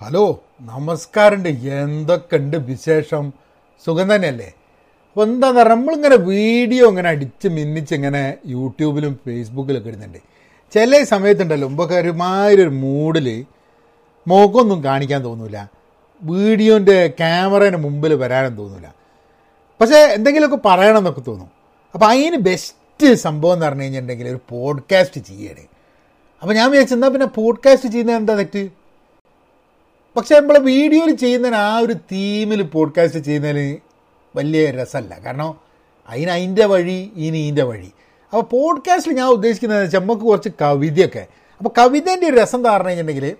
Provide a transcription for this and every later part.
Hello നമസ്കാരമുണ്ട്. എന്തൊക്കെയുണ്ട് വിശേഷം? സുഖം തന്നെയല്ലേ? അപ്പോൾ എന്താന്ന് പറഞ്ഞാൽ നമ്മളിങ്ങനെ വീഡിയോ ഇങ്ങനെ അടിച്ച് മിന്നിച്ച് ഇങ്ങനെ യൂട്യൂബിലും ഫേസ്ബുക്കിലൊക്കെ ഇടുന്നുണ്ട്. ചില സമയത്തുണ്ടല്ലോ മുമ്പൊക്കെ ഒരുമാതിരി ഒരു മൂഡിൽ മുഖമൊന്നും കാണിക്കാൻ തോന്നൂല. വീഡിയോന്റെ ക്യാമറേന്റെ മുമ്പിൽ വരാനും തോന്നൂല. പക്ഷേ എന്തെങ്കിലുമൊക്കെ പറയണമെന്നൊക്കെ തോന്നും. അപ്പോൾ അതിന് ബെസ്റ്റ് സംഭവം എന്ന് പറഞ്ഞു കഴിഞ്ഞിട്ടുണ്ടെങ്കിൽ ഒരു പോഡ്കാസ്റ്റ് ചെയ്യണേ. അപ്പോൾ ഞാൻ വിചാരിച്ചെന്നാൽ പിന്നെ പോഡ്കാസ്റ്റ് ചെയ്യുന്നത് എന്താ തെറ്റ്? പക്ഷേ നമ്മൾ വീഡിയോയിൽ ചെയ്യുന്നതിന് ആ ഒരു തീമിൽ പോഡ്കാസ്റ്റ് ചെയ്യുന്നതിന് വലിയ രസമല്ല. കാരണം അതിന് അതിന്റെ വഴി ഇനി ഇതിന്റെ വഴി. അപ്പോൾ പോഡ്കാസ്റ്റിൽ ഞാൻ ഉദ്ദേശിക്കുന്നത് നമുക്ക് കുറച്ച് കവിതയൊക്കെ. അപ്പോൾ കവിതേന്റെ ഒരു രസം എന്താ പറഞ്ഞു കഴിഞ്ഞിട്ടുണ്ടെങ്കിൽ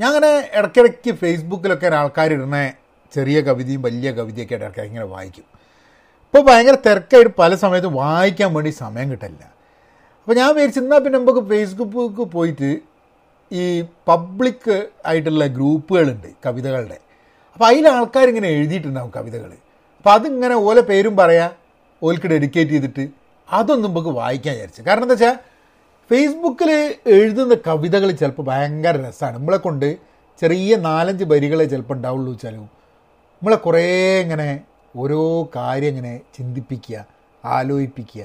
ഞാൻ അങ്ങനെ ഇടയ്ക്കിടയ്ക്ക് ഫേസ്ബുക്കിലൊക്കെ ആൾക്കാർ ഇടുന്ന ചെറിയ കവിതയും വലിയ കവിതയൊക്കെ ഇടയ്ക്ക് ഇങ്ങനെ വായിക്കും. ഇപ്പോൾ ഭയങ്കര തിരക്കായിട്ട് പല സമയത്തും വായിക്കാൻ വേണ്ടി സമയം കിട്ടില്ല അപ്പോൾ ഞാൻ വിചാരിച്ചു എന്നാൽ പിന്നെ നമുക്ക് ഫേസ്ബുക്ക് പോയിട്ട് ഈ പബ്ലിക് ആയിട്ടുള്ള ഗ്രൂപ്പുകളുണ്ട് കവിതകളുടെ. അപ്പോൾ അതിൽ ആൾക്കാരിങ്ങനെ എഴുതിയിട്ടുണ്ടാവും കവിതകൾ അപ്പോൾ അതിങ്ങനെ ഓലെ പേരും പറയാം ഓൽക്ക് ഡെഡിക്കേറ്റ് ചെയ്തിട്ട് അതൊന്നും നമുക്ക് വായിക്കാൻ വിചാരിച്ചു. കാരണം എന്താ വെച്ചാൽ ഫേസ്ബുക്കിൽ എഴുതുന്ന കവിതകൾ ചിലപ്പോൾ ഭയങ്കര രസമാണ് നമ്മളെ കൊണ്ട് ചെറിയ നാലഞ്ച് വരികളെ ചിലപ്പോൾ ഉണ്ടാവുള്ളൂ വെച്ചാലും നമ്മളെ കുറേ ഇങ്ങനെ ഓരോ കാര്യം ഇങ്ങനെ ചിന്തിപ്പിക്കുക ആലോചിപ്പിക്കുക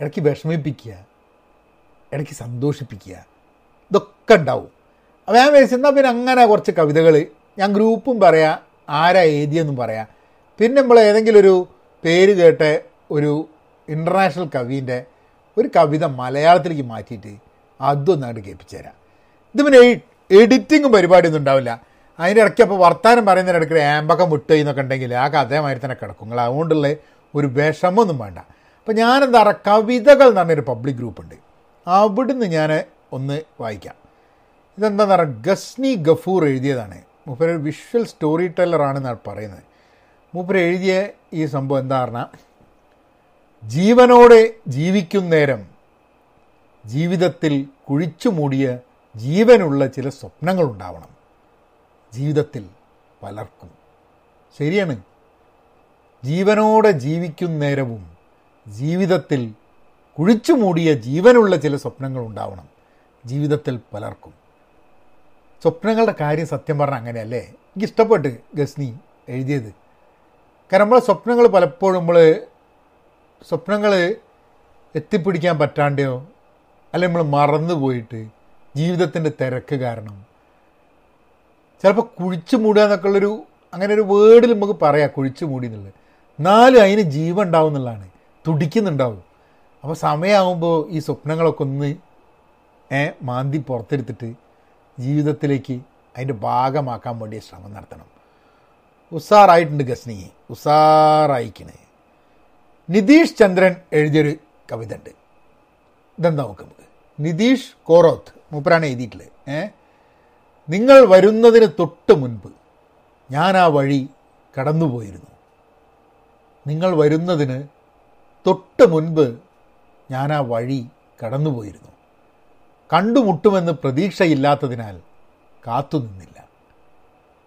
ഇടയ്ക്ക് വിഷമിപ്പിക്കുക ഇടയ്ക്ക് സന്തോഷിപ്പിക്കുക. ഇതൊക്കെ ഉണ്ടാവും. അപ്പോൾ ഞാൻ വിചാരിച്ചു എന്നാൽ പിന്നെ അങ്ങനെ കുറച്ച് കവിതകൾ ഞാൻ ഗ്രൂപ്പും പറയാം ആരാ എഴുതിയെന്നും പറയാം. പിന്നെ നമ്മൾ ഏതെങ്കിലും ഒരു പേര് കേട്ട ഒരു ഇന്റർനാഷണൽ കവീന്റെ ഒരു കവിത മലയാളത്തിലേക്ക് മാറ്റിയിട്ട് അതൊന്നും അങ്ങോട്ട് കേൾപ്പിച്ചു തരാം ഇത് പിന്നെ എഡിറ്റിങ്ങും പരിപാടിയൊന്നും ഉണ്ടാവില്ല. അതിന്റെ ഇടയ്ക്ക് അപ്പോൾ വർത്താനം പറയുന്നതിന് ഇടയ്ക്ക് ആമ്പക്കം വിട്ട് എന്നൊക്കെ ഉണ്ടെങ്കിൽ ആ കഥയുമായി തന്നെ കിടക്കും. നിങ്ങൾ അതുകൊണ്ടുള്ള ഒരു വിഷമമൊന്നും വേണ്ട. അപ്പോൾ ഞാനെന്താ പറയുക കവിതകൾ എന്ന് പറഞ്ഞൊരു പബ്ലിക് ഗ്രൂപ്പുണ്ട് അവിടുന്ന് ഞാൻ ഒന്ന് വായിക്കാം. ഇതെന്താന്ന് പറയുക ഗസ്നി ഗഫൂർ എഴുതിയതാണ്. മൂപ്പര് വിഷ്വൽ സ്റ്റോറി ടെല്ലറാണെന്നാണ് പറയുന്നത്. മൂപ്പര് എഴുതിയ ഈ സംഭവം എന്താ പറഞ്ഞാൽ ജീവനോടെ ജീവിക്കുന്നേരം ജീവിതത്തിൽ കുഴിച്ചു മൂടിയ ജീവനുള്ള ചില സ്വപ്നങ്ങൾ ഉണ്ടാവണം. ജീവിതത്തിൽ പലർക്കും. ശരിയാണ്. ജീവനോടെ ജീവിക്കുന്നേരവും ജീവിതത്തിൽ കുഴിച്ചു മൂടിയ ജീവനുള്ള ചില സ്വപ്നങ്ങൾ ഉണ്ടാവണം. ജീവിതത്തിൽ പലർക്കും. സ്വപ്നങ്ങളുടെ കാര്യം സത്യം പറഞ്ഞാൽ അങ്ങനെയല്ലേ? എനിക്ക് ഇഷ്ടപ്പെട്ട് ഗസ്നി എഴുതിയത്. കാരണം നമ്മളെ സ്വപ്നങ്ങൾ പലപ്പോഴും നമ്മൾ സ്വപ്നങ്ങൾ എത്തിപ്പിടിക്കാൻ പറ്റാണ്ടോ അല്ലെങ്കിൽ നമ്മൾ മറന്നു പോയിട്ട് ജീവിതത്തിന്റെ തിരക്ക് കാരണം. ചിലപ്പോൾ കുഴിച്ചു മൂടുക എന്നൊക്കെയുള്ളൊരു അങ്ങനെ ഒരു വേർഡിൽ നമുക്ക് പറയാം കുഴിച്ചു മൂടി എന്നുള്ളത്. എന്നാലും അതിന് ജീവൻ ഉണ്ടാവും എന്നുള്ളതാണ്. തുടിക്കുന്നുണ്ടാവും. അപ്പോൾ സമയമാകുമ്പോൾ ഈ സ്വപ്നങ്ങളൊക്കെ ഒന്ന് മാന്തി പുറത്തെടുത്തിട്ട് ജീവിതത്തിലേക്ക് അതിന്റെ ഭാഗമാക്കാൻ വേണ്ടി ശ്രമം നടത്തണം. ഉസാറായിട്ടുണ്ട് ഗസ്നി ഉസാറായിക്കണ്. നിതീഷ് ചന്ദ്രൻ എഴുതിയൊരു കവിത ഉണ്ട് ഇതെന്താ നോക്ക് നമുക്ക്? നിതീഷ് കോറോത്ത് മൂപ്പരാണ് എഴുതിയിട്ടുള്ളത്. ഏ? നിങ്ങൾ വരുന്നതിന് തൊട്ട് മുൻപ് ഞാൻ ആ വഴി കടന്നുപോയിരുന്നു. നിങ്ങൾ വരുന്നതിന് തൊട്ട് മുൻപ് ഞാൻ ആ വഴി കടന്നുപോയിരുന്നു. കണ്ടുമുട്ടുമെന്ന് പ്രതീക്ഷയില്ലാത്തതിനാൽ കാത്തുനിന്നില്ല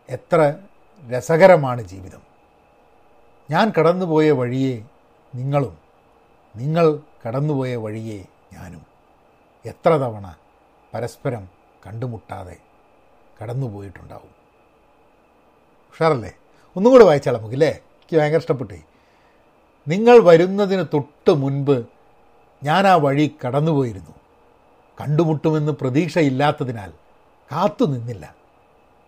എത്ര രസകരമാണ് ജീവിതം. ഞാൻ കടന്നുപോയ വഴിയെ നിങ്ങളും നിങ്ങൾ കടന്നുപോയ വഴിയെ ഞാനും. എത്ര തവണ പരസ്പരം കണ്ടുമുട്ടാതെ കടന്നുപോയിട്ടുണ്ടാവും. ഉഷാറല്ലേ? ഒന്നും കൂടെ വായിച്ചാൽ നമുക്ക് അല്ലേ എനിക്ക് ഭയങ്കര ഇഷ്ടപ്പെട്ടേ. നിങ്ങൾ വരുന്നതിന് തൊട്ട് മുൻപ് ഞാൻ ആ വഴി കടന്നുപോയിരുന്നു. കണ്ടുമുട്ടുമെന്ന് പ്രതീക്ഷയില്ലാത്തതിനാൽ കാത്തു നിന്നില്ല.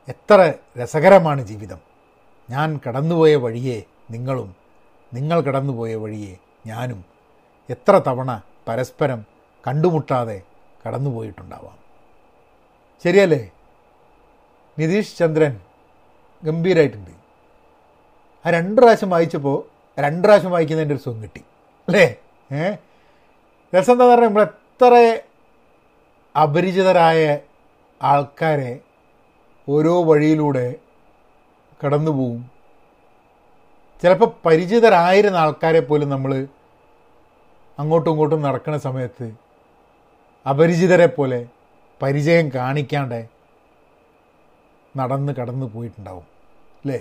എത്ര രസകരമാണ് ജീവിതം. ഞാൻ കടന്നുപോയ വഴിയെ നിങ്ങളും നിങ്ങൾ കടന്നുപോയ വഴിയെ ഞാനും എത്ര തവണ പരസ്പരം കണ്ടുമുട്ടാതെ കടന്നുപോയിട്ടുണ്ടാവാം. ശരിയല്ലേ? നിതീഷ് ചന്ദ്രൻ ഗംഭീരമായിട്ടുണ്ട് ആ രണ്ട് പ്രാവശ്യം വായിച്ചപ്പോൾ രണ്ട് പ്രാവശ്യം വായിക്കുന്നതിന്റെ ഒരു സുഖം കിട്ടി. അല്ലേ? ഏഹ് രസം എന്താ പറഞ്ഞാൽ നമ്മൾ എത്ര അപരിചിതരായ ആൾക്കാരെ ഓരോ വഴിയിലൂടെ കടന്നു പോവും. ചിലപ്പോൾ പരിചിതരായിരുന്ന ആൾക്കാരെ പോലും നമ്മൾ അങ്ങോട്ടും ഇങ്ങോട്ടും നടക്കുന്ന സമയത്ത് അപരിചിതരെ പോലെ പരിചയം കാണിക്കാണ്ട് നടന്ന് കടന്നു പോയിട്ടുണ്ടാവും. അല്ലേ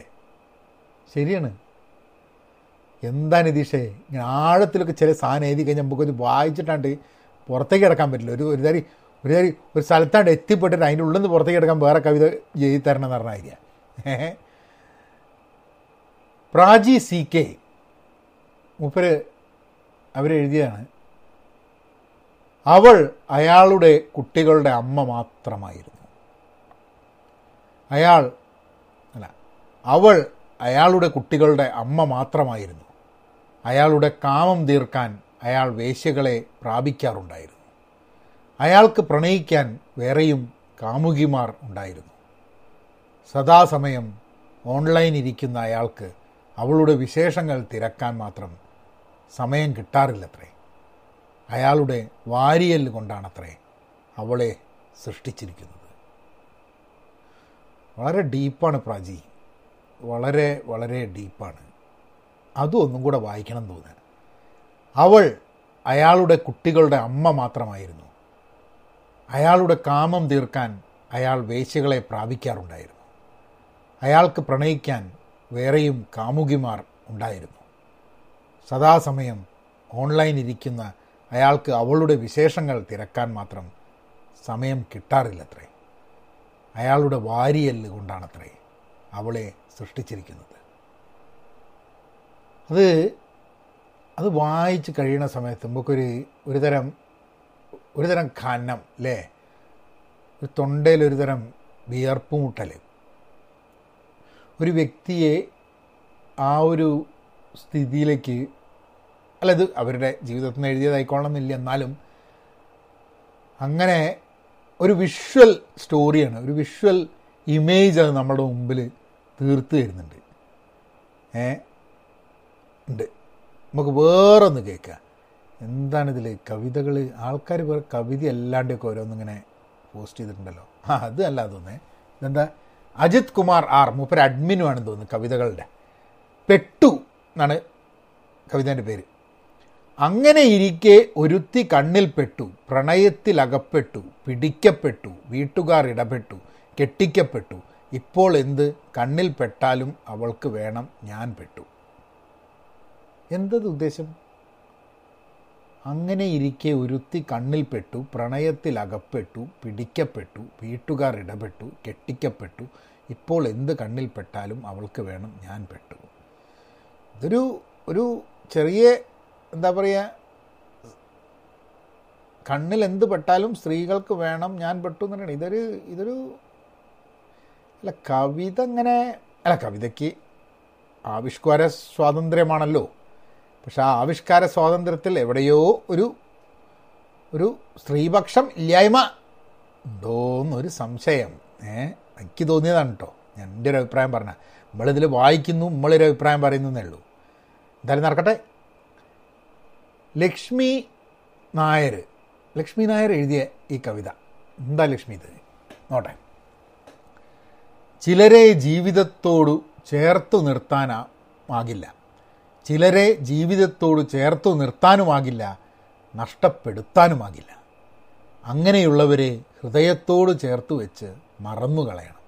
ശരിയാണ്. എന്താ നിതീഷേ? ഇങ്ങനെ ആഴത്തിലൊക്കെ ചില സാധനം എഴുതി കഴിഞ്ഞാൽ നമുക്കൊരു വായിച്ചിട്ടാണ്ട് പുറത്തേക്ക് കിടക്കാൻ പറ്റില്ല. ഒരു ഒരു തരി ഒരു ഒരു സ്ഥലത്താണ്ട് എത്തിപ്പെട്ടിട്ട് അതിന്റെ ഉള്ളിൽ നിന്ന് പുറത്തേക്ക് എടുക്കാൻ വേറെ കവിത എഴുതി തരണം എന്ന് പറഞ്ഞ ഐഡിയ. Praji C K. മൂപ്പര് അവരെഴുതിയതാണ് അവൾ അയാളുടെ കുട്ടികളുടെ അമ്മ മാത്രമായിരുന്നു. അയാൾ അല്ല അവൾ അയാളുടെ കുട്ടികളുടെ അമ്മ മാത്രമായിരുന്നു. അയാളുടെ കാമം തീർക്കാൻ അയാൾ വേശ്യകളെ പ്രാപിക്കാറുണ്ടായിരുന്നു. അയാൾക്ക് പ്രണയിക്കാൻ വേറെയും കാമുകിമാർ ഉണ്ടായിരുന്നു. സദാസമയം ഓൺലൈൻ ഇരിക്കുന്ന അയാൾക്ക് അവളുടെ വിശേഷങ്ങൾ തിരക്കാൻ മാത്രം സമയം കിട്ടാറില്ലത്രേ. അയാളുടെ വാരിയൽ കൊണ്ടാണത്രേ അവളെ സൃഷ്ടിച്ചിരിക്കുന്നത്. വളരെ ഡീപ്പാണ് പ്രാചി. വളരെ വളരെ ഡീപ്പാണ്. അതും ഒന്നും കൂടെ വായിക്കണം തോന്നുക അവൾ അയാളുടെ കുട്ടികളുടെ അമ്മ മാത്രമായിരുന്നു. അയാളുടെ കാമം തീർക്കാൻ അയാൾ വേശ്യകളെ പ്രാപിക്കാറുണ്ടായിരുന്നു. അയാൾക്ക് പ്രണയിക്കാൻ വേറെയും കാമുകിമാർ ഉണ്ടായിരുന്നു. സദാസമയം ഓൺലൈൻ ഇരിക്കുന്ന അയാൾക്ക് അവളുടെ വിശേഷങ്ങൾ തിരക്കാൻ മാത്രം സമയം കിട്ടാറില്ലത്രേ. അയാളുടെ വാരിയല്ല് കൊണ്ടാണത്രേ അവളെ സൃഷ്ടിച്ചിരിക്കുന്നത്. അത് അത് വായിച്ച് കഴിയുന്ന സമയത്ത് നമുക്കൊരു ഒരുതരം ഒരുതരം ഖനം അല്ലേ ഒരു തൊണ്ടയിൽ ഒരുതരം വിയർപ്പ് മുട്ടൽ ഒരു വ്യക്തിയെ ആ ഒരു സ്ഥിതിയിലേക്ക് അല്ല ഇത് അവരുടെ ജീവിതത്തിൽ നിന്ന് എഴുതിയതായിക്കോളണമെന്നില്ല എന്നാലും അങ്ങനെ ഒരു വിഷ്വൽ സ്റ്റോറിയാണ് ഒരു വിഷ്വൽ ഇമേജ് അത് നമ്മുടെ മുമ്പിൽ തീർത്ത് തരുന്നുണ്ട്. ഏ? ഉണ്ട്. നമുക്ക് വേറൊന്ന് കേൾക്കാം. എന്താണിതിൽ കവിതകൾ ആൾക്കാർ വേറെ കവിത അല്ലാണ്ടൊക്കെ ഓരോന്നിങ്ങനെ പോസ്റ്റ് ചെയ്തിട്ടുണ്ടല്ലോ. ആ അത് അല്ല തോന്നേ ഇതെന്താ? അജിത് കുമാർ ആർ മൂപ്പര് അഡ്മിനുമാണെന്ന് തോന്നുന്നു കവിതകളുടെ. പെട്ടു എന്നാണ് കവിതേന്റെ പേര്. അങ്ങനെ ഇരിക്കെ ഒരുത്തി കണ്ണിൽപ്പെട്ടു പ്രണയത്തിൽ അകപ്പെട്ടു പിടിക്കപ്പെട്ടു വീട്ടുകാർ ഇടപെട്ടു കെട്ടിക്കപ്പെട്ടു. ഇപ്പോൾ എന്ത്? കണ്ണിൽ പെട്ടാലും അവൾക്ക് വേണം ഞാൻ പെട്ടു. എന്തത് ഉദ്ദേശം? അങ്ങനെ ഇരിക്കെ ഒരുത്തി കണ്ണിൽപ്പെട്ടു പ്രണയത്തിൽ അകപ്പെട്ടു പിടിക്കപ്പെട്ടു വീട്ടുകാർ ഇടപെട്ടു കെട്ടിക്കപ്പെട്ടു. ഇപ്പോൾ എന്ത് കണ്ണിൽപ്പെട്ടാലും അവൾക്ക് വേണം ഞാൻ പെട്ടു. ഇതൊരു ഒരു ചെറിയ എന്താ പറയുക കണ്ണിൽ എന്ത് പെട്ടാലും സ്ത്രീകൾക്ക് വേണം ഞാൻ പെട്ടു എന്ന് പറയുന്നത് ഇതൊരു ഇതൊരു അല്ല കവിത അങ്ങനെ അല്ല കവിതയ്ക്ക് ആവിഷ്കാര സ്വാതന്ത്ര്യമാണല്ലോ. പക്ഷെ ആ ആവിഷ്കാര സ്വാതന്ത്ര്യത്തിൽ എവിടെയോ ഒരു ഒരു സ്ത്രീപക്ഷം ഇല്ലായ്മ ഉണ്ടോന്നൊരു സംശയം. ഏ എനിക്ക് തോന്നിയതാണ് കേട്ടോ എന്റെ ഒരു അഭിപ്രായം പറഞ്ഞ. നമ്മളിതിൽ വായിക്കുന്നു നമ്മളൊരു അഭിപ്രായം പറയുന്നേ ഉള്ളൂ. എന്തായാലും നടക്കട്ടെ. ലക്ഷ്മി നായർ ലക്ഷ്മി നായർ എഴുതിയ ഈ കവിത. എന്താ ലക്ഷ്മി ഇത്? നോട്ടെ. ചിലരെ ജീവിതത്തോടു ചേർത്തു നിർത്താനാകില്ല ചിലരെ ജീവിതത്തോട് ചേർത്തു നിർത്താനുമാകില്ല നഷ്ടപ്പെടുത്താനുമാകില്ല. അങ്ങനെയുള്ളവരെ ഹൃദയത്തോട് ചേർത്ത് വെച്ച് മറന്നുകളയണം.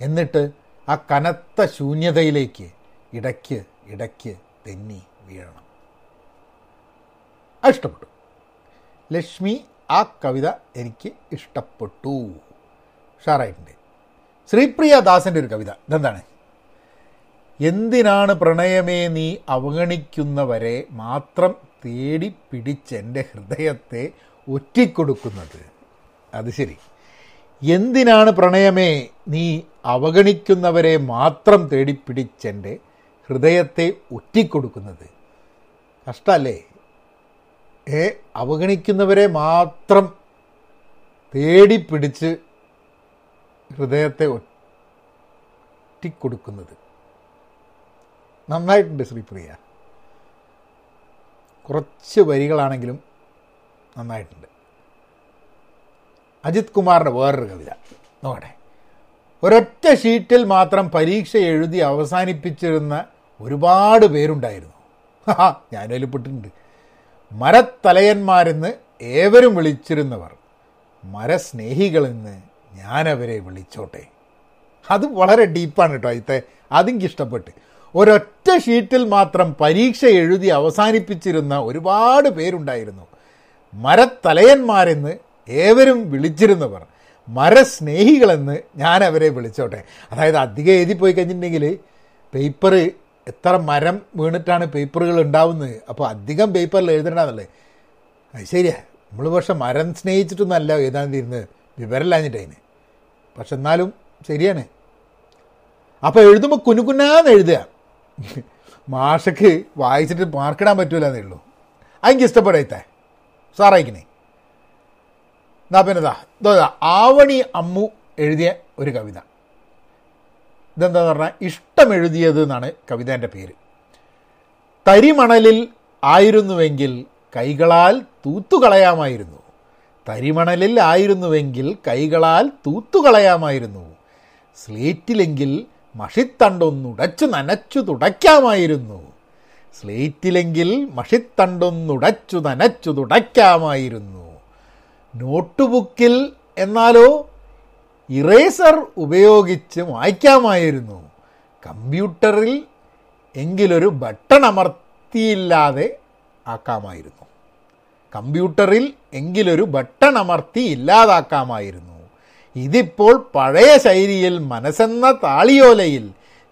എന്നിട്ട് ആ കനത്ത ശൂന്യതയിലേക്ക് ഇടയ്ക്ക് ഇടയ്ക്ക് തെന്നി വീഴണം. ഇഷ്ടപ്പെട്ടു. ലക്ഷ്മി ആ കവിത എനിക്ക് ഇഷ്ടപ്പെട്ടു. ഉഷാറായിട്ടുണ്ട്. ശ്രീപ്രിയ ദാസിന്റെ ഒരു കവിത. ഇതെന്താണ്? എന്തിനാണ് പ്രണയമേ നീ അവഗണിക്കുന്നവരെ മാത്രം തേടി പിടിച്ചെന്റെ ഹൃദയത്തെ ഒറ്റിക്കൊടുക്കുന്നത്? അത് ശരി. എന്തിനാണ് പ്രണയമേ നീ അവഗണിക്കുന്നവരെ മാത്രം തേടി പിടിച്ചെന്റെ ഹൃദയത്തെ ഒറ്റിക്കൊടുക്കുന്നത്? കഷ്ടല്ലേ? ഏ അവഗണിക്കുന്നവരെ മാത്രം തേടിപ്പിടിച്ച് ഹൃദയത്തെ ഒറ്റിക്കൊടുക്കുന്നത്? നന്നായിട്ടുണ്ട് ശ്രീപ്രിയ കുറച്ച് വരികളാണെങ്കിലും നന്നായിട്ടുണ്ട്. അജിത് കുമാറിന്റെ വേറൊരു കവിത. നോക്കട്ടെ. ഒരൊറ്റ ഷീറ്റിൽ മാത്രം പരീക്ഷ എഴുതി അവസാനിപ്പിച്ചിരുന്ന ഒരുപാട് പേരുണ്ടായിരുന്നു. ഞാൻ പെട്ടിട്ടുണ്ട്. മരത്തലയന്മാരെന്ന് ഏവരും വിളിച്ചിരുന്നവർ. മരസ്നേഹികളെന്ന് ഞാനവരെ വിളിച്ചോട്ടെ. അത് വളരെ ഡീപ്പാണ് കേട്ടോ അതിത്തെ അതെനിക്ക് ഇഷ്ടപ്പെട്ട്. ഒരൊറ്റ ഷീറ്റിൽ മാത്രം പരീക്ഷ എഴുതി അവസാനിപ്പിച്ചിരുന്ന ഒരുപാട് പേരുണ്ടായിരുന്നു. മരത്തലയന്മാരെന്ന് ഏവരും വിളിച്ചിരുന്നവർ. മരസ്നേഹികളെന്ന് ഞാൻ അവരെ വിളിച്ചോട്ടെ. അതായത് അധികം എഴുതി പോയി കഴിഞ്ഞിട്ടുണ്ടെങ്കിൽ പേപ്പർ എത്ര മരം വീണിട്ടാണ് പേപ്പറുകൾ ഉണ്ടാവുന്നത്? അപ്പോൾ അധികം പേപ്പറിൽ എഴുതേണ്ടതല്ലേ? അത് ശരിയാ. നമ്മൾ പക്ഷെ മരം സ്നേഹിച്ചിട്ടൊന്നല്ല എഴുതാൻ തീരുന്നത് വിവരമില്ലാഞ്ഞിട്ട് പക്ഷെ എന്നാലും ശരിയാണ്. അപ്പോൾ എഴുതുമ്പോൾ കുനുകുന്നാന്ന് എഴുതുക. മാഷക്ക് വായിച്ചിട്ട് മാർക്കിടാൻ പറ്റൂല എന്നേ ഉള്ളൂ. അതെനിക്ക് ഇഷ്ടപ്പെടത്തെ സാറായിക്കണേ. എന്നാ പിന്നെ ഇതാ ഇതാ ആവണി അമ്മു എഴുതിയ ഒരു കവിത. ഇതെന്താന്ന് പറഞ്ഞാൽ ഇഷ്ടം എഴുതിയത് എന്നാണ് കവിതേന്റെ പേര്. തരിമണലിൽ ആയിരുന്നുവെങ്കിൽ കൈകളാൽ തൂത്തുകളയാമായിരുന്നു. തരിമണലിൽ ആയിരുന്നുവെങ്കിൽ കൈകളാൽ തൂത്തുകളയാമായിരുന്നു. സ്ലേറ്റിലെങ്കിൽ മഷിത്തണ്ടൊന്നുടച്ചു നനച്ചു തുടയ്ക്കാമായിരുന്നു. സ്ലേറ്റിലെങ്കിൽ മഷിത്തണ്ടൊന്നുടച്ചു നനച്ചു തുടയ്ക്കാമായിരുന്നു. നോട്ടുബുക്കിൽ എന്നാലോ ഇറേസർ ഉപയോഗിച്ച് മായ്ക്കാമായിരുന്നു കമ്പ്യൂട്ടറിൽ എങ്കിലൊരു ബട്ടൺ അമർത്തിയില്ലാതെ ആക്കാമായിരുന്നു. കമ്പ്യൂട്ടറിൽ എങ്കിലൊരു ബട്ടൺ അമർത്തി ഇല്ലാതാക്കാമായിരുന്നു. ഇതിപ്പോൾ പഴയ ശൈലിയിൽ മനസ്സെന്ന താളിയോലയിൽ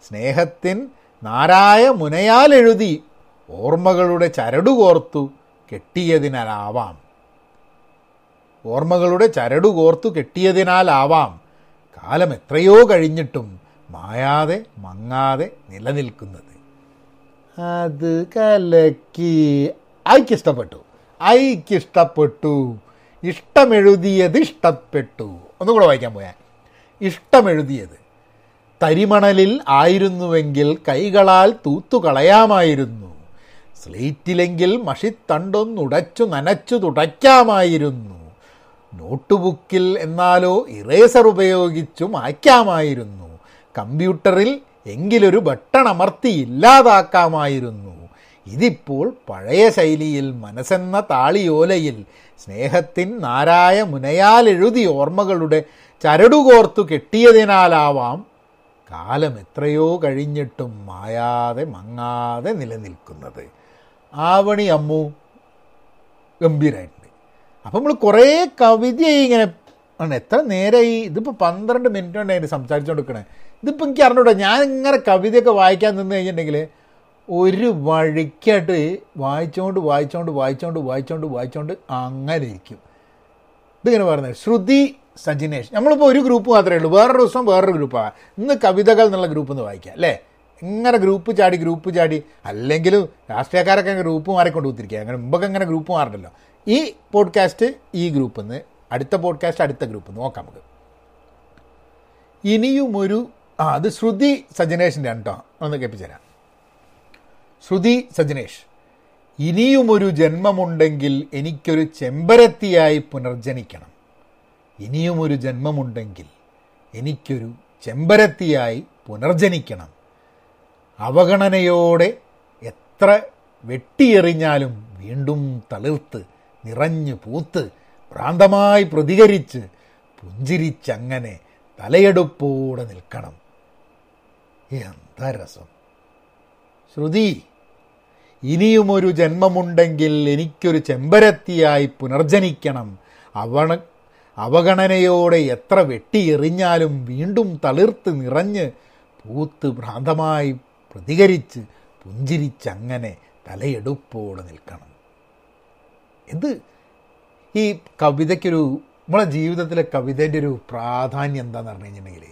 സ്നേഹത്തിൻ നാരായ മുനയാലെഴുതി ഓർമ്മകളുടെ ചരടുകോർത്തു കെട്ടിയതിനാലാവാം. ഓർമ്മകളുടെ ചരടുകോർത്തു കെട്ടിയതിനാലാവാം. കാലം എത്രയോ കഴിഞ്ഞിട്ടും മായാതെ മങ്ങാതെ നിലനിൽക്കുന്നത്. അത് കലക്കി ഐക്കിഷ്ടപ്പെട്ടു ഐക്കിഷ്ടപ്പെട്ടു ഇഷ്ടമെഴുതിയത് ഇഷ്ടപ്പെട്ടു. ഒന്നും കൂടെ വായിക്കാൻ പോയാൽ. ഇഷ്ടമെഴുതിയത് തരിമണലിൽ ആയിരുന്നുവെങ്കിൽ കൈകളാൽ തൂത്തുകളയാമായിരുന്നു. സ്ലേറ്റിലെങ്കിൽ മഷിത്തണ്ടൊന്നുടച്ചു നനച്ചു തുടയ്ക്കാമായിരുന്നു. നോട്ട്ബുക്കിൽ എന്നാലോ ഇറേസർ ഉപയോഗിച്ചു മായ്ക്കാമായിരുന്നു. കമ്പ്യൂട്ടറിൽ എങ്കിലൊരു ബട്ടൺ അമർത്തി ഇല്ലാതാക്കാമായിരുന്നു. ഇതിപ്പോൾ പഴയ ശൈലിയിൽ മനസ്സെന്ന താളിയോലയിൽ സ്നേഹത്തിൻ നാരായ മുനയാലെഴുതി ഓർമ്മകളുടെ ചരടുകോർത്തു കെട്ടിയതിനാലാവാം കാലം എത്രയോ കഴിഞ്ഞിട്ടും മായാതെ മങ്ങാതെ നിലനിൽക്കുന്നത്. ആവണി അമ്മു ഗംഭീരമായിട്ടുണ്ട് അപ്പം നമ്മൾ കുറേ കവിതയായി ഇങ്ങനെ ആണ്. എത്ര നേരമായി ഇതിപ്പോൾ പന്ത്രണ്ട് മിനിറ്റ് കൊണ്ടായിട്ട് സംസാരിച്ചുകൊണ്ടിരിക്കണേ ഇതിപ്പോൾ എനിക്ക് അറിഞ്ഞൂടാ. ഞാൻ ഇങ്ങനെ കവിതയൊക്കെ വായിക്കാൻ നിന്ന് കഴിഞ്ഞിട്ടുണ്ടെങ്കിൽ ഒരു വഴിക്കായിട്ട് വായിച്ചുകൊണ്ട് വായിച്ചുകൊണ്ട് വായിച്ചുകൊണ്ട് വായിച്ചുകൊണ്ട് വായിച്ചുകൊണ്ട് അങ്ങനെ ഇരിക്കും. ഇതിങ്ങനെ പറഞ്ഞത് ശ്രുതി സജിനേഷ്. നമ്മളിപ്പോൾ ഒരു ഗ്രൂപ്പ് മാത്രമേ ഉള്ളൂ. വേറൊരു ദിവസം വേറൊരു ഗ്രൂപ്പാണ് ഇന്ന് കവിതകൾ എന്നുള്ള ഗ്രൂപ്പ് ഒന്ന് വായിക്കാം അല്ലേ? ഇങ്ങനെ ഗ്രൂപ്പ് ചാടി ഗ്രൂപ്പ് ചാടി അല്ലെങ്കിലും രാഷ്ട്രീയക്കാരൊക്കെ ഗ്രൂപ്പ് മാറിക്കൊണ്ട് കുത്തിരിക്കുക അങ്ങനെ മുമ്പൊക്കെ അങ്ങനെ ഗ്രൂപ്പ് മാറണ്ടല്ലോ. ഈ പോഡ്കാസ്റ്റ് ഈ ഗ്രൂപ്പിൽ നിന്ന് അടുത്ത പോഡ്കാസ്റ്റ് അടുത്ത ഗ്രൂപ്പ് നോക്കാം നമുക്ക്. ഇനിയും ഒരു ആ അത് ശ്രുതി സജനേഷിന്റെ കേട്ടോ ഒന്ന് കേൾപ്പിച്ചുതരാം. ശ്രുതി സജനേഷ് ഇനിയുമൊരു ജന്മമുണ്ടെങ്കിൽ എനിക്കൊരു ചെമ്പരത്തിയായി പുനർജനിക്കണം. ഇനിയുമൊരു ജന്മമുണ്ടെങ്കിൽ എനിക്കൊരു ചെമ്പരത്തിയായി പുനർജനിക്കണം. അവഗണനയോടെ എത്ര വെട്ടിയെറിഞ്ഞാലും വീണ്ടും തളിർത്ത് നിറഞ്ഞു പൂത്ത് ഭ്രാന്തമായി പ്രതികരിച്ച് പുഞ്ചിരിച്ചങ്ങനെ തലയെടുപ്പോടെ നിൽക്കണം. എന്താ രസം? ശ്രുതി ഇനിയുമൊരു ജന്മമുണ്ടെങ്കിൽ എനിക്കൊരു ചെമ്പരത്തിയായി പുനർജനിക്കണം. അവണ അവഗണനയോടെ എത്ര വെട്ടിയെറിഞ്ഞാലും വീണ്ടും തളിർത്ത് നിറഞ്ഞ് പൂത്ത് ഭ്രാന്തമായി പ്രതികരിച്ച് പുഞ്ചിരിച്ചങ്ങനെ തലയെടുപ്പോടെ നിൽക്കണം. ഇത് ഈ കവിതയ്ക്കൊരു നമ്മളെ ജീവിതത്തിലെ കവിതേന്റെ ഒരു പ്രാധാന്യം എന്താണെന്ന് പറഞ്ഞു കഴിഞ്ഞിട്ടുണ്ടെങ്കിൽ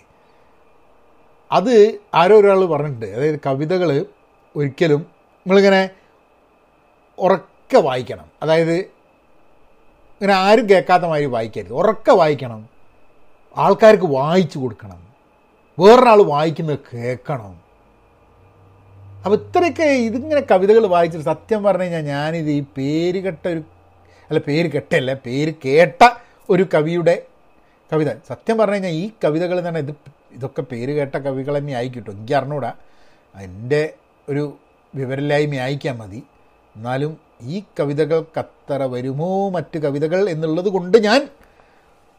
അത് ആരോ ഒരാൾ പറഞ്ഞിട്ടുണ്ട്. അതായത് കവിതകൾ ഒരിക്കലും നമ്മളിങ്ങനെ ഉറക്കെ വായിക്കണം. അതായത് ഇങ്ങനെ ആരും കേൾക്കാത്ത മാതിരി വായിക്കരുത്. ഉറക്കെ വായിക്കണം. ആൾക്കാർക്ക് വായിച്ചു കൊടുക്കണം. വേറൊരാൾ വായിക്കുന്നത് കേൾക്കണം. അപ്പോൾ ഇത്രയൊക്കെ ഇതിങ്ങനെ കവിതകൾ വായിച്ചിട്ട് സത്യം പറഞ്ഞു കഴിഞ്ഞാൽ ഞാനിത് ഈ പേര് കെട്ട ഒരു അല്ല പേര് കെട്ടല്ല പേര് കേട്ട ഒരു കവിയുടെ കവിത. സത്യം പറഞ്ഞു കഴിഞ്ഞാൽ ഈ കവിതകൾ തന്നെ ഇത് ഇതൊക്കെ പേര് കേട്ട കവികൾ തന്നെ ആയിക്കിട്ടും എനിക്ക് അറിഞ്ഞൂടാ. എന്റെ ഒരു വിവരമില്ലായ്മ ആയിക്കാൻ മതി. എന്നാലും ഈ കവിതകൾക്കത്ര വരുമോ? മറ്റ് കവിതകൾ എന്നുള്ളത് കൊണ്ട് ഞാൻ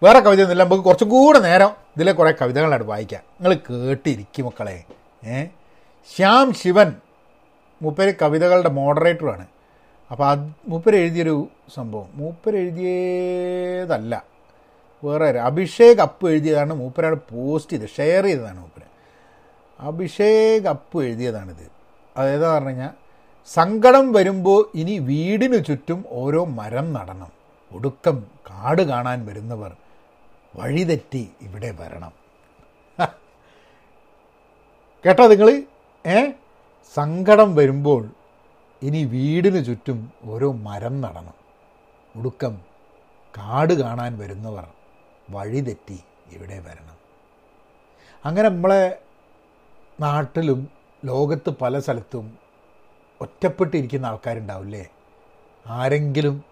വേറെ കവിത ഒന്നുമില്ല. നമുക്ക് കുറച്ചും കൂടെ നേരം ഇതിലെ കുറേ കവിതകളാണ് വായിക്കാം. നിങ്ങൾ കേട്ടിരിക്കും മക്കളെ. ഏ? ശ്യാം ശിവൻ മൂപ്പര് കവിതകളുടെ മോഡറേറ്ററാണ്. അപ്പോൾ അത് മൂപ്പര് എഴുതിയൊരു സംഭവം. മൂപ്പര് എഴുതിയതല്ല. വേറെ അഭിഷേക് അപ്പ് എഴുതിയതാണ് മൂപ്പരാണ് പോസ്റ്റ് ചെയ്ത് ഷെയർ ചെയ്തതാണ് മൂപ്പര്. അഭിഷേക് അപ്പ് എഴുതിയതാണിത്. അതേതാണെന്ന് പറഞ്ഞു കഴിഞ്ഞാൽ സങ്കടം വരുമ്പോൾ ഇനി വീടിനു ചുറ്റും ഓരോ മരം നടണം. ഒടുക്കം കാട് കാണാൻ വരുന്നവർ വഴിതെറ്റി ഇവിടെ വരണം. കേട്ടോ നിങ്ങൾ ഏ? സങ്കടം വരുമ്പോൾ ഇനി വീടിനു ചുറ്റും ഓരോ മരം നടണം. ഒടുക്കം കാട് കാണാൻ വരുന്നവർ വഴിതെറ്റി ഇവിടെ വരണം. അങ്ങനെ നമ്മളെ നാട്ടിലും ലോകത്ത് പല സ്ഥലത്തും ഒറ്റപ്പെട്ടിരിക്കുന്ന ആൾക്കാരുണ്ടാവില്ലേ? ആരെങ്കിലും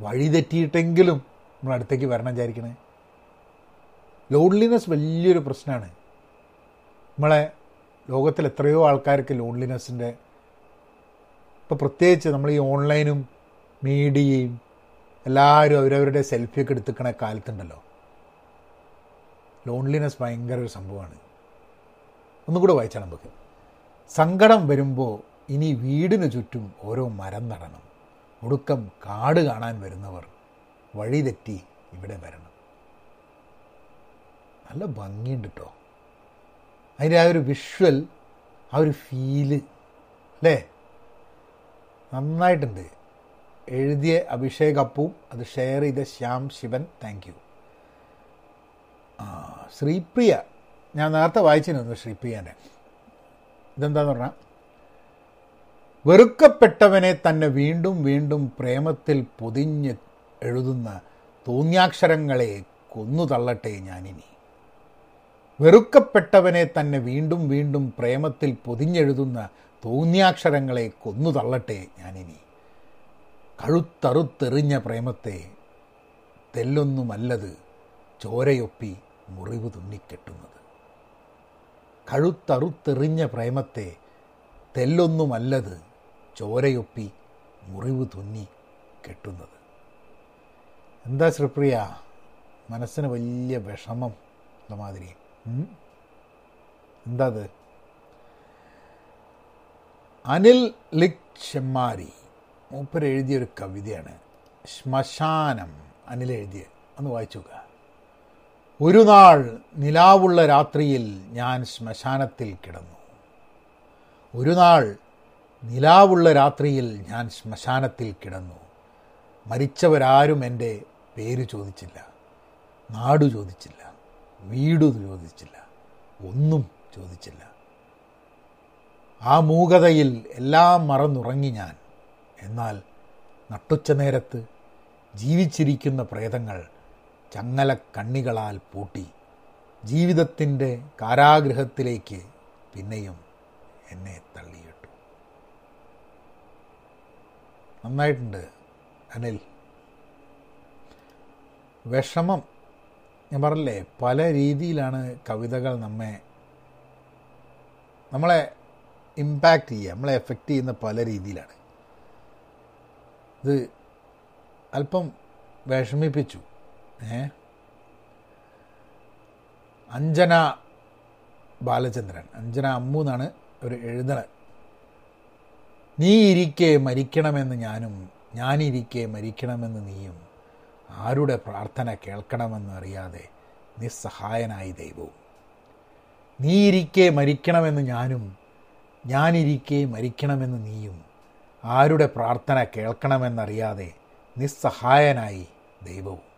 വഴിതെറ്റിയിട്ടെങ്കിലും നമ്മൾ അടുത്തേക്ക് വരണം വിചാരിക്കണേ. ലോൺലിനെസ് വലിയൊരു പ്രശ്നമാണ് നമ്മളെ ലോകത്തിൽ എത്രയോ ആൾക്കാർക്ക് ലോൺലിനെസ്സിന്റെ ഇപ്പോൾ പ്രത്യേകിച്ച് നമ്മൾ ഈ ഓൺലൈനും മീഡിയയും എല്ലാവരും അവരവരുടെ സെൽഫിയൊക്കെ എടുത്തുക്കണ കാലത്തുണ്ടല്ലോ. ലോൺലിനെസ് ഭയങ്കര ഒരു സംഭവമാണ്. ഒന്നുകൂടെ വായിച്ചാൽ നമുക്ക്. സങ്കടം വരുമ്പോൾ ഇനി വീടിനു ചുറ്റും ഓരോ മരം നടണം. ഒടുക്കം കാട് കാണാൻ വരുന്നവർ വഴിതെറ്റി ഇവിടെ വരണം. നല്ല ഭംഗിയുണ്ട് കേട്ടോ അതിന്റെ ആ ഒരു വിഷ്വൽ ആ ഒരു ഫീൽ അല്ലേ? നന്നായിട്ടുണ്ട്. എഴുതിയ അഭിഷേക് അപ്പും അത് ഷെയർ ചെയ്ത ശ്യാം ശിവൻ താങ്ക് യു ശ്രീപ്രിയ ഞാൻ നേരത്തെ വായിച്ചിരുന്നു ശ്രീപ്രിയനെ. ഇതെന്താന്ന് പറഞ്ഞാൽ വെറുക്കപ്പെട്ടവനെ തന്നെ വീണ്ടും വീണ്ടും പ്രേമത്തിൽ പൊതിഞ്ഞ് എഴുതുന്ന തോന്യാക്ഷരങ്ങളെ കൊന്നു തള്ളട്ടെ ഞാനിനി. വെറുക്കപ്പെട്ടവനെ തന്നെ വീണ്ടും വീണ്ടും പ്രേമത്തിൽ പൊതിഞ്ഞെഴുതുന്ന തോന്നിയാക്ഷരങ്ങളെ കൊന്നു തള്ളട്ടെ ഞാനിനി. കഴുത്തറുത്തെറിഞ്ഞ പ്രേമത്തെ തെല്ലൊന്നുമല്ലത് ചോരയൊപ്പി മുറിവ് തുന്നിക്കെട്ടുന്നത്. കഴുത്തറുത്തെറിഞ്ഞ പ്രേമത്തെ തെല്ലൊന്നുമല്ലത് ചോരയൊപ്പി മുറിവ് തുന്നി കെട്ടുന്നത്. എന്താ ശ്രീപ്രിയ? മനസ്സിന് വലിയ വിഷമം ഉള്ള മാതിരി. എന്താ അത്? അനിൽ ലിക് ചെമ്മാരി മൂപ്പർ എഴുതിയൊരു കവിതയാണ് ശ്മശാനം അനിൽ എഴുതിയ. ഒന്ന് വായിച്ചു ഒരു നാൾ നിലാവുള്ള രാത്രിയിൽ ഞാൻ ശ്മശാനത്തിൽ കിടന്നു. ഒരു നാൾ നിലാവുള്ള രാത്രിയിൽ ഞാൻ ശ്മശാനത്തിൽ കിടന്നു. മരിച്ചവരാരും എന്റെ പേര് ചോദിച്ചില്ല. നാടു ചോദിച്ചില്ല. വീട് ചോദിച്ചില്ല. ഒന്നും ചോദിച്ചില്ല. ആ മൂകതയിൽ എല്ലാം മറന്നുറങ്ങി ഞാൻ. എന്നാൽ നട്ടുച്ച നേരത്ത് ജീവിച്ചിരിക്കുന്ന പ്രേതങ്ങൾ ചങ്ങല കണ്ണികളാൽ പൂട്ടി. ജീവിതത്തിന്റെ കാരാഗ്രഹത്തിലേക്ക് പിന്നെയും എന്നെ തള്ളിയിട്ടു നന്നായിട്ടുണ്ട്. അനിൽ. വിഷമം. ഞാൻ പറഞ്ഞില്ലേ പല രീതിയിലാണ് കവിതകൾ നമ്മെ നമ്മളെ ഇമ്പാക്റ്റ് ചെയ്യുക നമ്മളെ എഫക്റ്റ് ചെയ്യുന്ന പല രീതിയിലാണ്. ഇത് അല്പം വിഷമിപ്പിച്ചു. ഏ? അഞ്ജന ബാലചന്ദ്രൻ. അഞ്ജന അമ്മു എന്നാണ് ഒരു എഴുതണ നീ ഇരിക്കെ മരിക്കണമെന്ന് ഞാനും ഞാനിരിക്കെ മരിക്കണമെന്ന് നീയും. ആരുടെ പ്രാർത്ഥന കേൾക്കണമെന്ന് അറിയാതെ നിസ്സഹായനായി ദൈവവും. നീ ഇരിക്കെ മരിക്കണമെന്ന് ഞാനും ഞാനിരിക്കെ മരിക്കണമെന്ന് നീയും. ആരുടെ പ്രാർത്ഥന കേൾക്കണമെന്നറിയാതെ നിസ്സഹായനായി ദൈവവും.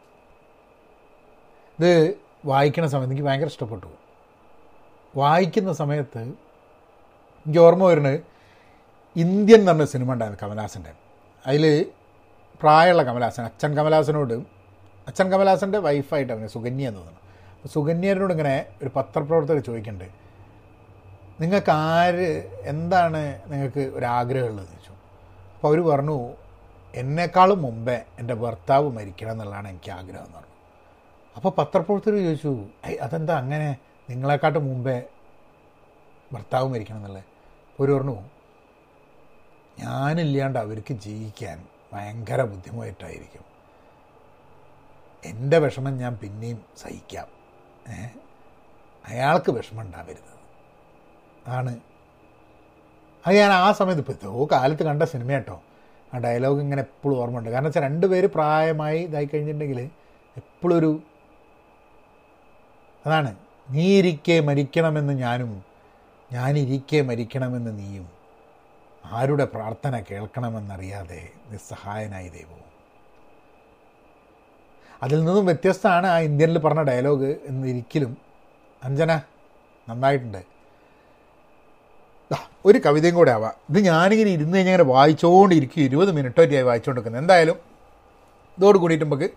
ഇത് വായിക്കുന്ന സമയത്ത് എനിക്ക് ഭയങ്കര ഇഷ്ടപ്പെട്ടു. വായിക്കുന്ന സമയത്ത് എനിക്ക് ഓർമ്മ വരുന്നത് ഇന്ത്യൻ എന്ന് പറഞ്ഞ സിനിമ ഉണ്ടായിരുന്നു കമലഹാസന്റെ. അതിൽ പ്രായമുള്ള കമലഹാസൻ അച്ഛൻ കമലഹാസനോട് അച്ഛൻ കമലഹാസന്റെ വൈഫായിട്ട് അവനെ സുകന്യ എന്ന് തോന്നുന്നു. അപ്പോൾ സുകന്യനോട് ഇങ്ങനെ ഒരു പത്രപ്രവർത്തകർ ചോദിക്കുന്നുണ്ട് നിങ്ങൾക്ക് ആര് എന്താണ് നിങ്ങൾക്ക് ഒരാഗ്രഹമുള്ളത് ചോദിച്ചു. അപ്പോൾ അവർ പറഞ്ഞു എന്നെക്കാളും മുമ്പേ എന്റെ ഭർത്താവ് മരിക്കണം എന്നുള്ളതാണ് എനിക്ക് ആഗ്രഹം എന്ന് പറഞ്ഞു. അപ്പോൾ പത്രപ്രവർത്തകർ ചോദിച്ചു അതെന്താ അങ്ങനെ? നിങ്ങളെക്കാട്ടും മുമ്പേ ഭർത്താവ് മരിക്കണം എന്നുള്ളത്? അപ്പോൾ അവർ പറഞ്ഞു ഞാനില്ലാണ്ട് അവർക്ക് ജീവിക്കാൻ ഭയങ്കര ബുദ്ധിമുട്ടായിരിക്കും എന്റെ വിഷമം ഞാൻ പിന്നെയും സഹിക്കാം. അയാൾക്ക് വിഷമം ഉണ്ടാവരുത്. ആണ്. അത് ഞാൻ ആ സമയത്ത് ഇപ്പോൾ ഇതോ കാലത്ത് കണ്ട സിനിമ കേട്ടോ. ആ ഡയലോഗ് ഇങ്ങനെ എപ്പോഴും ഓർമ്മയുണ്ട് കാരണം വെച്ചാൽ രണ്ടുപേര് പ്രായമായി ഇതായി കഴിഞ്ഞിട്ടുണ്ടെങ്കിൽ എപ്പോഴും ഒരു അതാണ്. നീ ഇരിക്കെ മരിക്കണമെന്ന് ഞാനും ഞാനിരിക്കെ മരിക്കണമെന്ന് നീയും. ആരുടെ പ്രാർത്ഥന കേൾക്കണമെന്നറിയാതെ നിസ്സഹായനായി ദൈവവും അതിൽ നിന്നും വ്യത്യസ്തമാണ് ആ ഇന്ത്യനിൽ പറഞ്ഞ ഡയലോഗ് എന്നിരിക്കലും അഞ്ജന നന്നായിട്ടുണ്ട്. ഒരു കവിതയും കൂടെ ആവാം. ഇത് ഞാനിങ്ങനെ ഇരുന്ന് കഴിഞ്ഞാൽ ഇങ്ങനെ വായിച്ചുകൊണ്ടിരിക്കും ഇരുപത് മിനിറ്റൊക്കെയായി വായിച്ചുകൊണ്ടിരിക്കുന്നത് എന്തായാലും ഇതോട് കൂടിയിട്ട് നമുക്ക്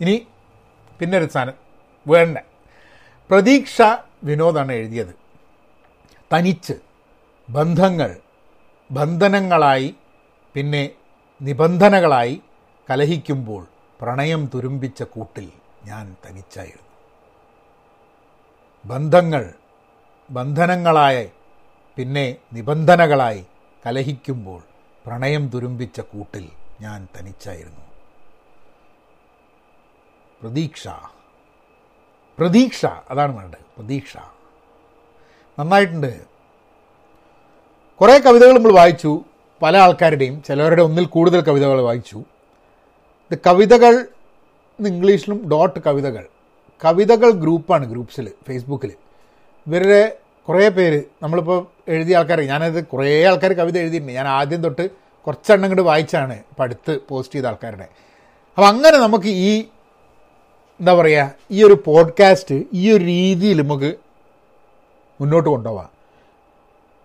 ഇനി പിന്നെ ഒരു സാധനം. വേണ്ട. പ്രതീക്ഷ വിനോദാണ് എഴുതിയത്. തനിച്ച് ബന്ധങ്ങൾ ബന്ധനങ്ങളായി പിന്നെ നിബന്ധനകളായി കലഹിക്കുമ്പോൾ പ്രണയം തുരുമ്പിച്ച കൂട്ടിൽ ഞാൻ തനിച്ചായിരുന്നു. ബന്ധങ്ങൾ ബന്ധനങ്ങളായി പിന്നെ നിബന്ധനകളായി കലഹിക്കുമ്പോൾ പ്രണയം തുരുമ്പിച്ച കൂട്ടിൽ ഞാൻ തനിച്ചായിരുന്നു. പ്രതീക്ഷ. പ്രതീക്ഷ. അതാണ് വേണ്ടത്. പ്രതീക്ഷ. നന്നായിട്ടുണ്ട്. കുറേ കവിതകൾ നമ്മൾ വായിച്ചു. പല ആൾക്കാരുടെയും ചിലവരുടെ ഒന്നിൽ കൂടുതൽ കവിതകൾ വായിച്ചു. ഇത് കവിതകൾ ഇംഗ്ലീഷിലും ഡോട്ട് കവിതകൾ. കവിതകൾ ഗ്രൂപ്പാണ് ഗ്രൂപ്പ്സിൽ ഫേസ്ബുക്കിൽ ഇവരുടെ കുറേ പേര് നമ്മളിപ്പോൾ എഴുതിയ ആൾക്കാർ ഞാനത് കുറേ ആൾക്കാർ കവിത എഴുതിയിട്ടുണ്ട്. ഞാൻ ആദ്യം തൊട്ട് കുറച്ചെണ്ണം ഇങ്ങോട്ട് വായിച്ചാണ് അടുത്ത് പോസ്റ്റ് ചെയ്ത ആൾക്കാരുടെ. അപ്പം അങ്ങനെ നമുക്ക് ഈ എന്താ പറയുക ഈ ഒരു പോഡ്കാസ്റ്റ് ഈ ഒരു രീതിയിൽ നമുക്ക് മുന്നോട്ട് കൊണ്ടുപോകാം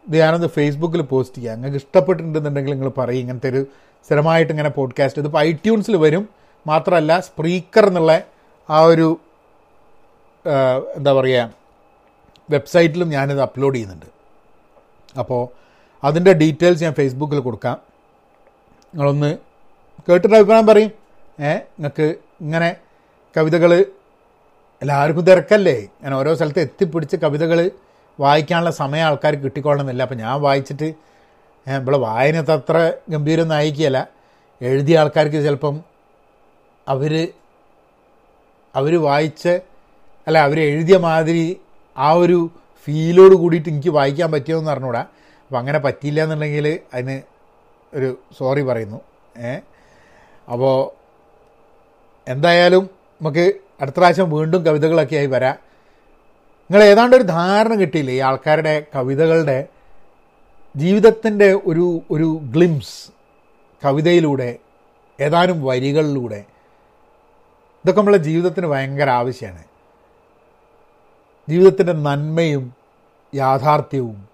ഞാനൊന്ന് ഫേസ്ബുക്കിൽ പോസ്റ്റ് ചെയ്യാം. നിങ്ങൾക്ക് ഇഷ്ടപ്പെട്ടിട്ടുണ്ടെന്നുണ്ടെങ്കിൽ നിങ്ങൾ പറയും. ഇങ്ങനത്തെ ഒരു സ്ഥിരമായിട്ട് ഇങ്ങനെ പോഡ്കാസ്റ്റ് ഇതിപ്പോൾ ഐട്യൂൺസിൽ വരും. മാത്രമല്ല സ്പ്രീക്കർ എന്നുള്ള ആ ഒരു എന്താ പറയുക വെബ്സൈറ്റിലും ഞാനിത് അപ്ലോഡ് ചെയ്യുന്നുണ്ട്. അപ്പോൾ അതിന്റെ ഡീറ്റെയിൽസ് ഞാൻ ഫേസ്ബുക്കിൽ കൊടുക്കാം. നിങ്ങളൊന്ന് കേട്ടിട്ട് അഭിപ്രായം പറയും. ഏ നിങ്ങൾക്ക് ഇങ്ങനെ കവിതകൾ എല്ലാവർക്കും തിരക്കല്ലേ? ഞാൻ ഓരോ സ്ഥലത്ത് എത്തിപ്പിടിച്ച് കവിതകൾ വായിക്കാനുള്ള സമയം ആൾക്കാർ കിട്ടിക്കൊള്ളണമെന്നില്ല. അപ്പം ഞാൻ വായിച്ചിട്ട് ഇവിടെ വായന അത്ര ഗംഭീരമൊന്നും ആയിരിക്കുകയല്ല എഴുതിയ ആൾക്കാർക്ക് ചിലപ്പം അവർ അവർ വായിച്ച അല്ല അവർ എഴുതിയ മാതിരി ആ ഒരു ഫീലോട് കൂടിയിട്ട് എനിക്ക് വായിക്കാൻ പറ്റിയോന്ന് അറിഞ്ഞൂടാ. അപ്പം അങ്ങനെ പറ്റിയില്ല എന്നുണ്ടെങ്കിൽ അതിന് ഒരു സോറി പറയുന്നു. ഏ അപ്പോൾ എന്തായാലും നമുക്ക് അടുത്ത പ്രാവശ്യം വീണ്ടും കവിതകളൊക്കെ ആയി വരാം. നിങ്ങൾ ഏതാണ്ട് ഒരു ധാരണ കിട്ടിയില്ലേ ഈ ആൾക്കാരുടെ കവിതകളുടെ ജീവിതത്തിന്റെ ഒരു ഒരു ഗ്ലിംസ് കവിതയിലൂടെ ഏതാനും വരികളിലൂടെ? ഇതൊക്കെ നമ്മളെ ജീവിതത്തിന് ഭയങ്കര ആവശ്യമാണ് ജീവിതത്തിന്റെ നന്മയും യാഥാർത്ഥ്യവും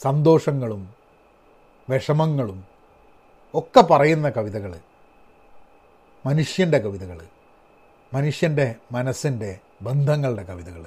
സന്തോഷങ്ങളും വിഷമങ്ങളും ഒക്കെ പറയുന്ന കവിതകൾ മനുഷ്യന്റെ കവിതകൾ മനുഷ്യന്റെ മനസ്സിന്റെ ബന്ധങ്ങളുടെ കവിതകൾ